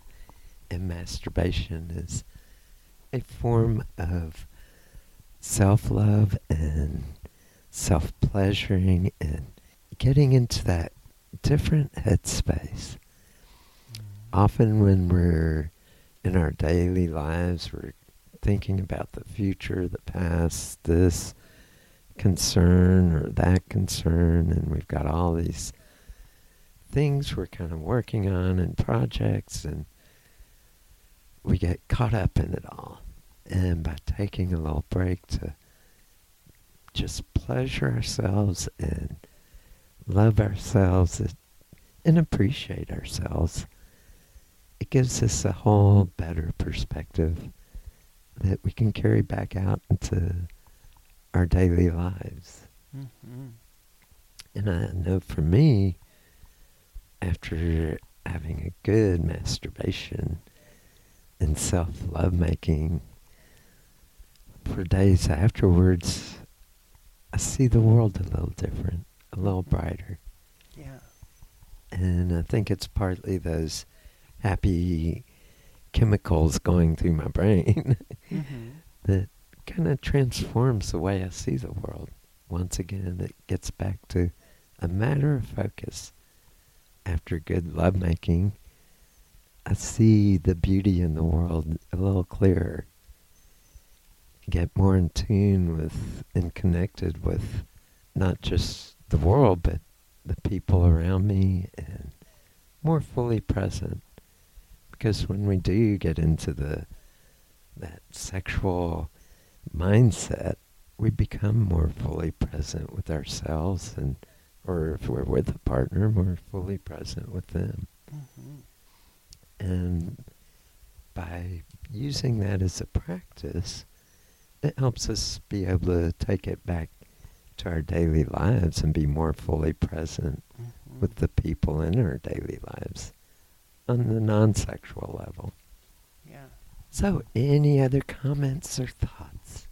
and masturbation is a form of self love and self pleasuring and getting into that different headspace. Mm. Often, when we're in our daily lives, we're thinking about the future, the past, this concern or that concern, and we've got all these things we're kind of working on and projects, and we get caught up in it all. And by taking a little break to just pleasure ourselves and love ourselves and appreciate ourselves, it gives us a whole better perspective that we can carry back out into our daily lives. Mhm. And I know for me, after having a good masturbation and self love making, for days afterwards, I see the world a little different, a little brighter. Yeah. And I think it's partly those happy chemicals going through my brain Mhm. that kind of transforms the way I see the world. Once again, it gets back to a matter of focus. After good lovemaking, I see the beauty in the world a little clearer. Get more in tune with and connected with not just the world, but the people around me and more fully present. Because when we do get into the that sexual mindset, we become more fully present with ourselves and or if we're with a partner, more fully present with them. Mhm. And by using that as a practice, it helps us be able to take it back to our daily lives and be more fully present Mhm. with the people in our daily lives on the non sexual level. Yeah. So, any other comments or thoughts?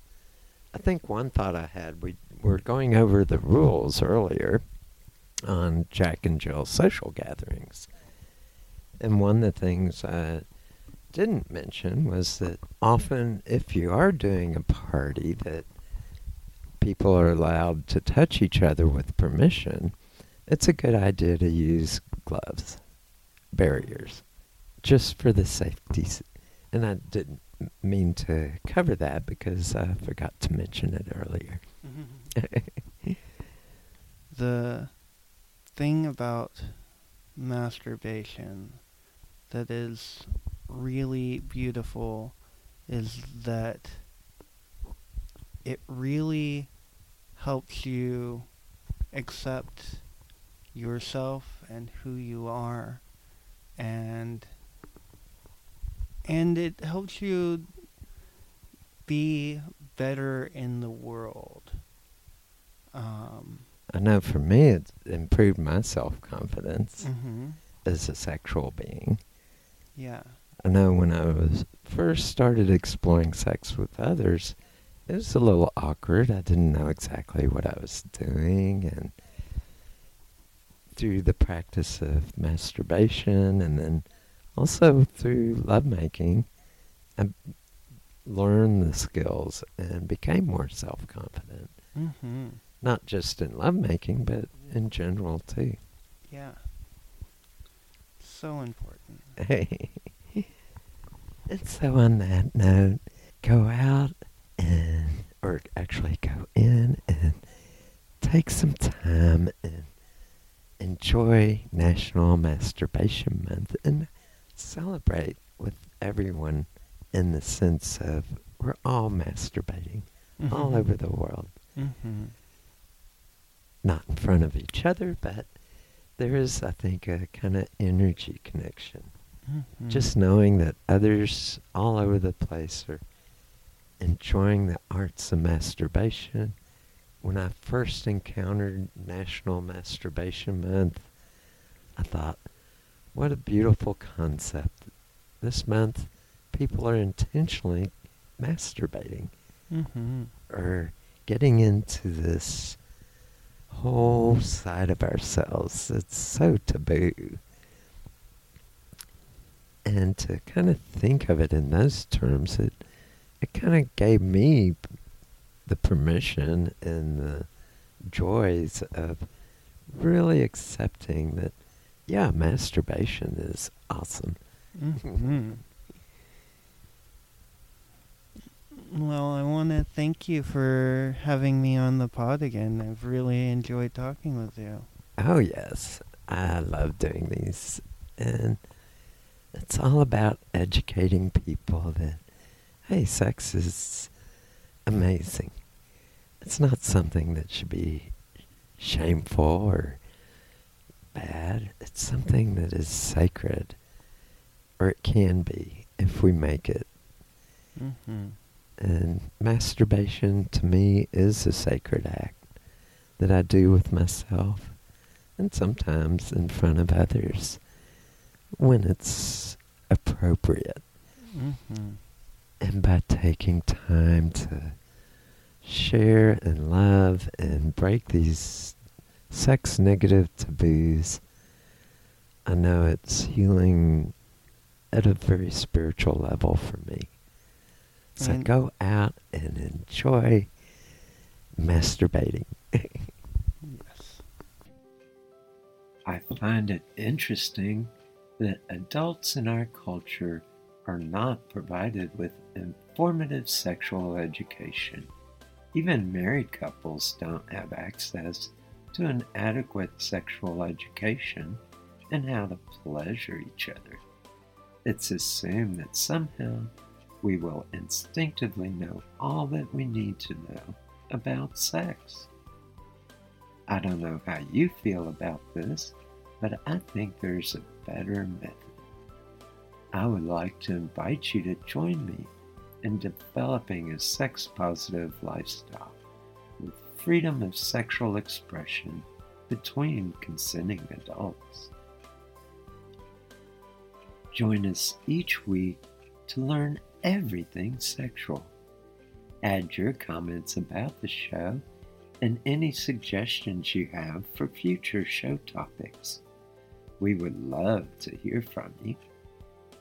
I think one thought I had, we were going over the rules earlier on Jack and Jill's social gatherings. And one of the things I didn't mention was that often, if you are doing a party that people are allowed to touch each other with permission, it's a good idea to use gloves, barriers, just for the safety. And I didn't mean to cover that because I forgot to mention it earlier. the thing about masturbation that is really beautiful is that it really helps you accept yourself and who you are and and it helps you be better in the world um, I know for me it improved my self confidence mm-hmm. as a sexual being. yeah I know when I was first started exploring sex with others, it was a little awkward. I didn't know exactly what I was doing and through the practice of masturbation and then also through lovemaking, I learned the skills and became more self-confident. mm-hmm. Not just in lovemaking, but in general too. yeah so important Hey. and so on that note, go out and, or actually go in and take some time and enjoy National Masturbation Month and celebrate with everyone in the sense of we're all masturbating all over the world. mm-hmm. Not in front of each other, but there is, I think, a kind of energy connection. Mm-hmm. just knowing that others all over the place are enjoying the arts of masturbation. When I first encountered National Masturbation Month, I thought, what a beautiful concept. This month, people are intentionally masturbating mm-hmm. or getting into this whole side of ourselves that's so taboo. And to kind of think of it in those terms, it it kind of gave me the permission and the joys of really accepting that, yeah, masturbation is awesome. Mm-hmm. Well, I want to thank you for having me on the pod again. I've really enjoyed talking with you. Oh, yes. I love doing these. And it's all about educating people that, hey, sex is amazing. It's not something that should be shameful or bad. It's something that is sacred, or it can be if we make it. Mm-hmm. And masturbation to me is a sacred act that I do with myself and sometimes in front of others when it's appropriate. Mm-hmm. And by taking time to share and love and break these sex negative taboos, I know it's healing at a very spiritual level for me. So And- go out and enjoy masturbating. Yes. I find it interesting that adults in our culture are not provided with informative sexual education. Even married couples don't have access to an adequate sexual education and how to pleasure each other. It's assumed that somehow we will instinctively know all that we need to know about sex. I don't know how you feel about this, but I think there's a better method. I would like to invite you to join me in developing a sex positive lifestyle with freedom of sexual expression between consenting adults. Join us each week to learn everything sexual. Add your comments about the show and any suggestions you have for future show topics. We would love to hear from you.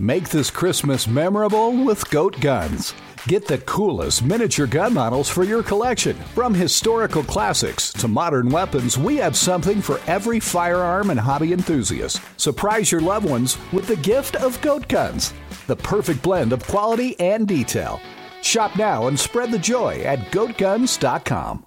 Make this Christmas memorable with Goat Guns. Get the coolest miniature gun models for your collection. From historical classics to modern weapons, we have something for every firearm and hobby enthusiast. Surprise your loved ones with the gift of Goat Guns, the perfect blend of quality and detail. Shop now and spread the joy at goatguns.com.